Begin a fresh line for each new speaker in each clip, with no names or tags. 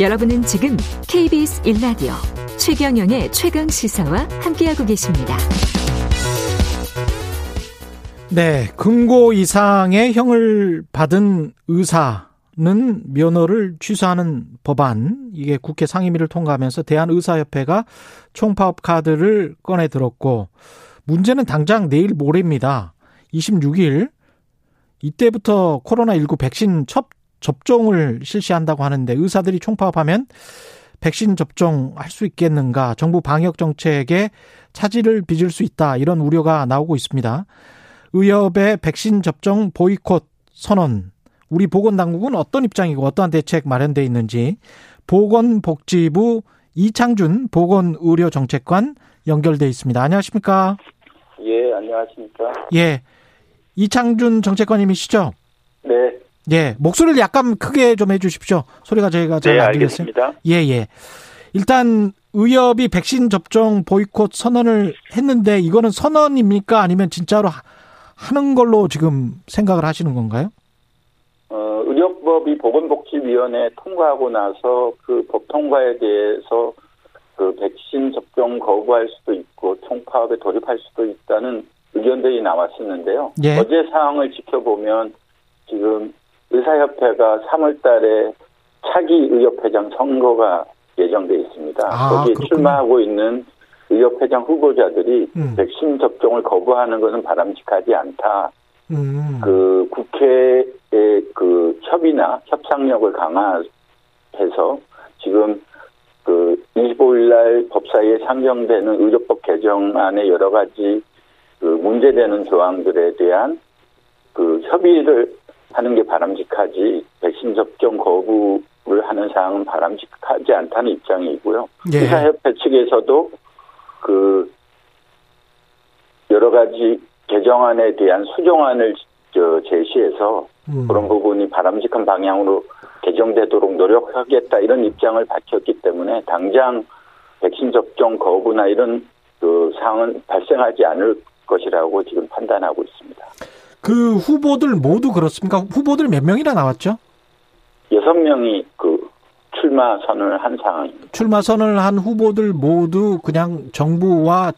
여러분은 지금 KBS 1라디오 최경영의 최강 시사와 함께하고 계십니다.
네, 금고 이상의 형을 받은 의사는 면허를 취소하는 법안 이게 국회 상임위를 통과하면서 대한의사협회가 총파업 카드를 꺼내 들었고 문제는 당장 내일 모레입니다. 26일 이때부터 코로나19 백신 첫 접종을 실시한다고 하는데 의사들이 총파업하면 백신 접종할 수 있겠는가? 정부 방역 정책에 차질을 빚을 수 있다. 이런 우려가 나오고 있습니다. 의협의 백신 접종 보이콧 선언. 우리 보건당국은 어떤 입장이고 어떠한 대책 마련돼 있는지 보건복지부 이창준 보건의료정책관 연결돼 있습니다. 안녕하십니까?
예, 안녕하십니까?
예. 이창준 정책관님이시죠?
네.
예. 목소리를 약간 크게 좀 해주십시오. 소리가 저희가 잘안
네,
들렸어요.
알겠습니다.
예, 예. 일단 의협이 백신 접종 보이콧 선언을 했는데 이거는 선언입니까? 아니면 진짜로 하- 하는 걸로 지금 생각을 하시는 건가요?
어, 의료법이 보건복지위원회 통과하고 나서 그 법 통과에 대해서 그 백신 접종 거부할 수도 있고 총파업에 돌입할 수도 있다는 의견들이 나왔었는데요.
예.
어제 상황을 지켜보면 지금 의사협회가 3월 달에 차기 의협회장 선거가 예정돼 있습니다.
아,
거기에
그렇군요.
출마하고 있는 의협회장 후보자들이
음.
백신 접종을 거부하는 것은 바람직하지 않다.
음.
그 국회의 그 협의나 협상력을 강화해서 지금 그 25일 날 법사위에 상정되는 의료법 개정안의 여러 가지 그 문제되는 조항들에 대한 그 협의를 하는 게 바람직하지 백신 접종 거부를 하는 사항은 바람직하지 않다는 입장이고요.
예.
의사협회 측에서도 그 여러 가지 개정안에 대한 수정안을 저 제시해서
음.
그런 부분이 바람직한 방향으로 개정되도록 노력하겠다 이런 입장을 밝혔기 때문에 당장 백신 접종 거부나 이런 그 상황은 발생하지 않을 것이라고 지금 판단하고 있습니다.
그 후보들 모두 그렇습니까? 후보들 몇 명이나 나왔죠?
여섯 명이 그 출마 선언을 한 상황입니다.
출마 선언을 한 후보들 모두 그냥 정부와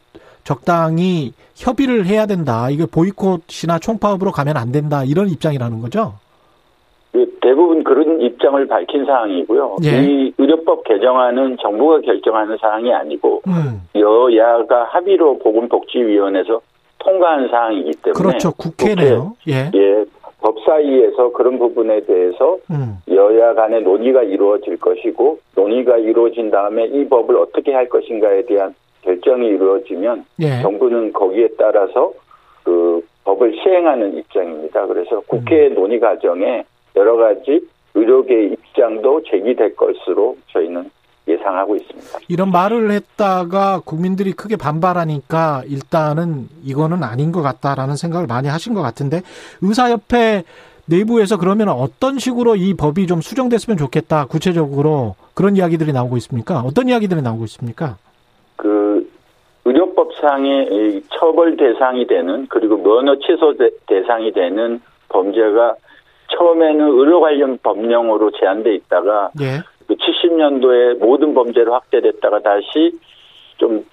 적당히 협의를 해야 된다. 이게 보이콧이나 총파업으로 가면 안 된다. 이런 입장이라는 거죠.
그 대부분 그런 입장을 밝힌 사항이고요.
예.
이 의료법 개정안은 정부가 결정하는 사항이 아니고
음.
여야가 합의로 보건복지위원회에서 통과한 사항이기 때문에
그렇죠. 국회네요. 예.
국회, 예, 법사위에서 그런 부분에 대해서
음.
여야 간의 논의가 이루어질 것이고 논의가 이루어진 다음에 이 법을 어떻게 할 것인가에 대한 결정이 이루어지면
예.
정부는 거기에 따라서 그 법을 시행하는 입장입니다. 그래서 국회 논의 과정에 여러 가지 의료계의 입장도 제기될 것으로 저희는 예상하고 있습니다.
이런 말을 했다가 국민들이 크게 반발하니까 일단은 이거는 아닌 것 같다라는 생각을 많이 하신 것 같은데 의사협회 내부에서 그러면 어떤 식으로 이 법이 좀 수정됐으면 좋겠다 구체적으로 그런 이야기들이 나오고 있습니까? 어떤 이야기들이 나오고 있습니까?
그 의료법상의 이 처벌 대상이 되는 그리고 면허 취소 대- 대상이 되는 범죄가 처음에는 의료 관련 법령으로 제한돼 있다가
예.
그 70년도에 모든 범죄로 확대됐다가 다시 좀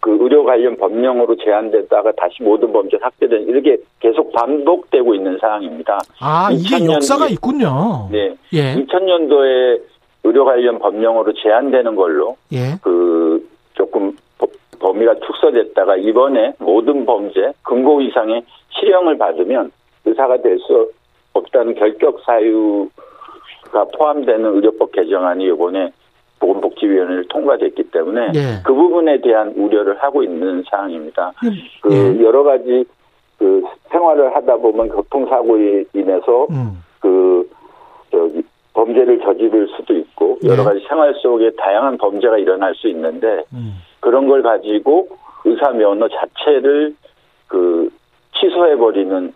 그 의료 관련 법령으로 제한됐다가 다시 모든 범죄 확대된 이렇게 계속 반복되고 있는 상황입니다.
아, 이게
2000년
역사가. 있군요.
네.
예.
2000년도에 의료 관련 법령으로 제한되는 걸로
예.
그 조금 법- 범위가 축소됐다가 이번에 모든 범죄 금고 이상의 실형을 받으면 의사가 될 수 없다는 결격 사유 가 포함되는 의료법 개정안이 이번에 보건복지위원회를 통과됐기 때문에
예.
그 부분에 대한 우려를 하고 있는 사항입니다. 그
예.
여러 가지 그 생활을 하다 보면 교통사고에 인해서
음.
그 저기 범죄를 저지를 수도 있고 여러
네.
가지 생활 속에 다양한 범죄가 일어날 수 있는데
음.
그런 걸 가지고 의사 면허 자체를 그 취소해 버리는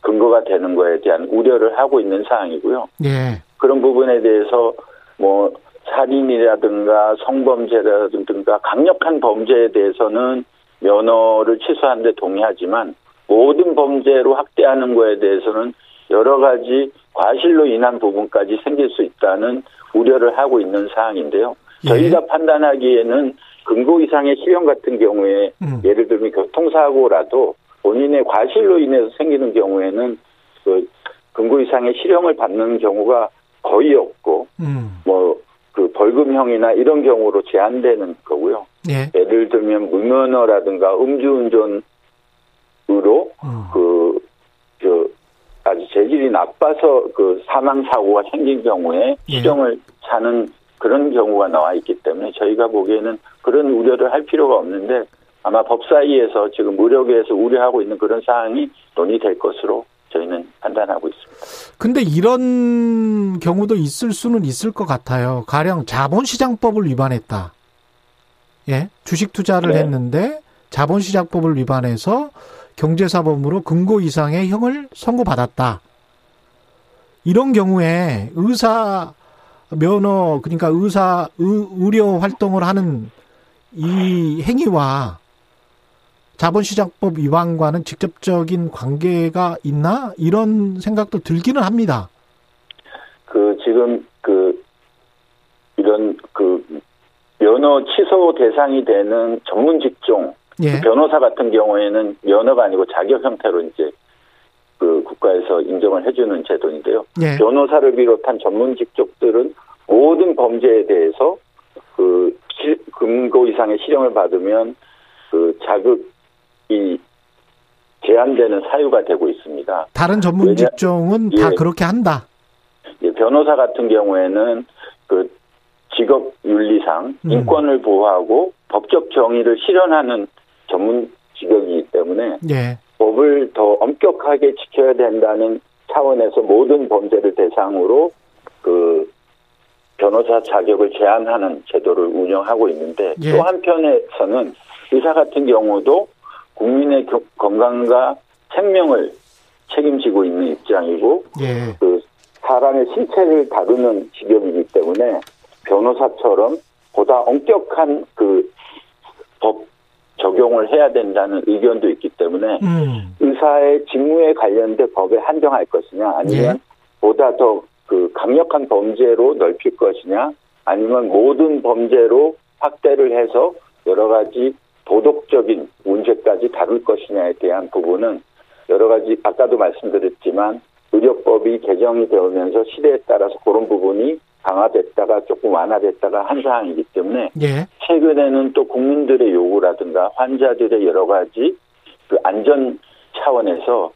근거가 되는 거에 대한 우려를 하고 있는 사항이고요.
예.
그런 부분에 대해서 뭐 살인이라든가 성범죄라든가 강력한 범죄에 대해서는 면허를 취소하는 데 동의하지만 모든 범죄로 확대하는 거에 대해서는 여러 가지 과실로 인한 부분까지 생길 수 있다는 우려를 하고 있는 사항인데요. 저희가 예. 판단하기에는 금고 이상의 실형 같은 경우에 음. 예를 들면 교통사고라도 본인의 과실로 인해서 생기는 경우에는 그 금고 이상의 실형을 받는 경우가 거의 없고 음. 뭐그 벌금형이나 이런 경우로 제한되는 거고요. 예. 예를 들면 무면허라든가 음주운전으로 음. 그저 아주 재질이 나빠서 그 사망 사고가 생긴 경우에 예. 실형을 사는 그런 경우가 나와 있기 때문에 저희가 보기에는 그런 우려를 할 필요가 없는데 아마 법사위에서 지금 무력에서 우려하고 있는 그런 사항이 논의될 것으로 저희는 판단하고 있습니다.
근데 이런 경우도 있을 수는 있을 것 같아요. 가령 자본시장법을 위반했다. 예, 주식 투자를 네. 했는데 자본시장법을 위반해서 경제사범으로 금고 이상의 형을 선고받았다. 이런 경우에 의사 면허 그러니까 의사 의, 의료 활동을 하는 이 행위와 자본시장법 위반과는 직접적인 관계가 있나 이런 생각도 들기는 합니다.
그 지금 그 이런 그 면허 취소 대상이 되는 전문 직종 예. 그 변호사 같은 경우에는 면허가 아니고 자격 형태로 이제 그 국가에서 인정을 해주는 제도인데요. 예. 변호사를 비롯한 전문 직종들은 모든 범죄에 대해서 그 금고 이상의 실형을 받으면 그 자격 이 제한되는 사유가 되고 있습니다.
다른 전문 직종은 다 예, 그렇게 한다.
예, 변호사 같은 경우에는 그 직업 윤리상 음. 인권을 보호하고 법적 정의를 실현하는 전문 직업이기 때문에 예. 법을 더 엄격하게 지켜야 된다는 차원에서 모든 범죄를 대상으로 그 변호사 자격을 제한하는 제도를 운영하고 있는데 예. 또 한편에서는 의사 같은 경우도 국민의 건강과 생명을 책임지고 있는 입장이고 예. 그 사람의 신체를 다루는 직업이기 때문에 변호사처럼 보다 엄격한 그 법 적용을 해야 된다는 의견도 있기 때문에 음. 의사의 직무에 관련된 법에 한정할 것이냐 아니면 예. 보다 더 그 강력한 범죄로 넓힐 것이냐 아니면 모든 범죄로 확대를 해서 여러 가지 도덕적인 문제까지 다룰 것이냐에 대한 부분은 여러 가지 아까도 말씀드렸지만 의료법이 개정이 되면서 시대에 따라서 그런 부분이 강화됐다가 조금 완화됐다가 한 사항이기 때문에 예. 최근에는 또 국민들의 요구라든가 환자들의 여러 가지 그 안전 차원에서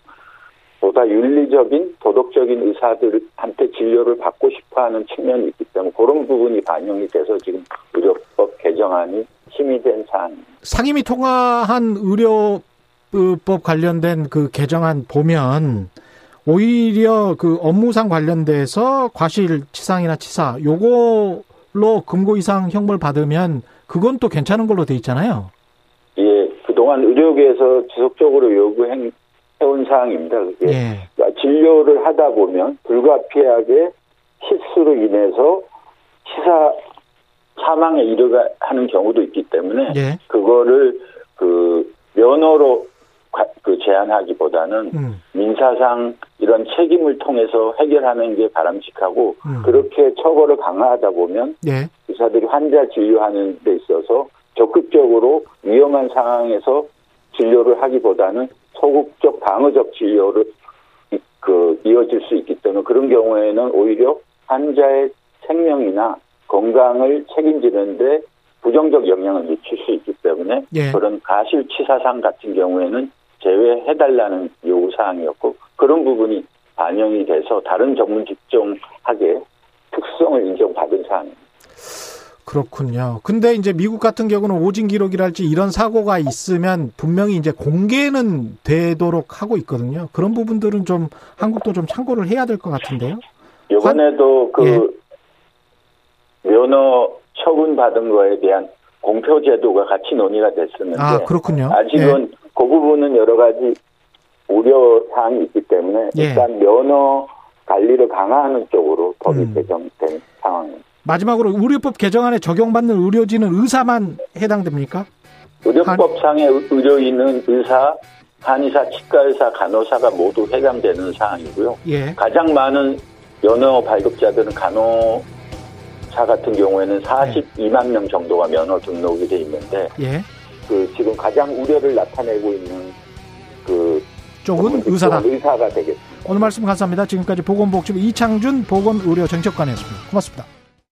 보다 윤리적인 도덕적인 의사들한테 진료를 받고 싶어하는 측면이 있기 때문에 그런 부분이 반영이 돼서 지금 의료법 개정안이 심의된 사안입니다.
상임위 통과한 의료법 관련된 그 개정안 보면 오히려 그 업무상 관련돼서 과실치상이나 치사 요걸로 금고 이상 형벌 받으면 그건 또 괜찮은 걸로 돼 있잖아요.
예, 그동안 의료계에서 지속적으로 요구행 해온 사항입니다. 그게 예. 그러니까 진료를 하다 보면 불가피하게 실수로 인해서 치사 사망에 이르가하는 경우도 있기 때문에 예. 그거를 그 면허로 그 제한하기보다는 음. 민사상 이런 책임을 통해서 해결하는 게 바람직하고 음. 그렇게 처벌을 강화하다 보면 예. 의사들이 환자 진료하는 데 있어서 적극적으로 위험한 상황에서 진료를 하기보다는 소극적 방어적 진료를 그 이어질 수 있기 때문에 그런 경우에는 오히려 환자의 생명이나 건강을 책임지는데 부정적 영향을 미칠 수 있기 때문에 예. 그런 가실치사상 같은 경우에는 제외해달라는 요구 사항이었고 그런 부분이 반영이 돼서 다른 전문 직종하게 특성을 인정받은 사항입니다.
그렇군요. 근데 이제 미국 같은 경우는 오진 기록이랄지 이런 사고가 있으면 분명히 이제 공개는 되도록 하고 있거든요. 그런 부분들은 좀 한국도 좀 참고를 해야 될 것 같은데요.
이번에도 그 예. 면허 처분 받은 거에 대한 공표 제도가 같이 논의가 됐었는데
아, 그렇군요.
아직은 예. 그 부분은 여러 가지 우려 사항이 있기 때문에 예. 일단 면허 관리를 강화하는 쪽으로 법이 음. 개정된 상황입니다.
마지막으로 의료법 개정안에 적용받는 의료진은 의사만 해당됩니까?
의료법상의 의료인은 의사, 한의사, 치과의사, 간호사가 모두 해당되는 사항이고요. 예. 가장 많은 면허 발급자들은 간호 사 같은 경우에는 42만 명 정도가 면허 등록이 돼 있는데
예.
그 지금 가장 우려를 나타내고 있는 그
쪽은 의사다.
의사가 되겠습니다.
오늘 말씀 감사합니다. 지금까지 보건복지부 이창준 보건의료정책관이었습니다. 고맙습니다.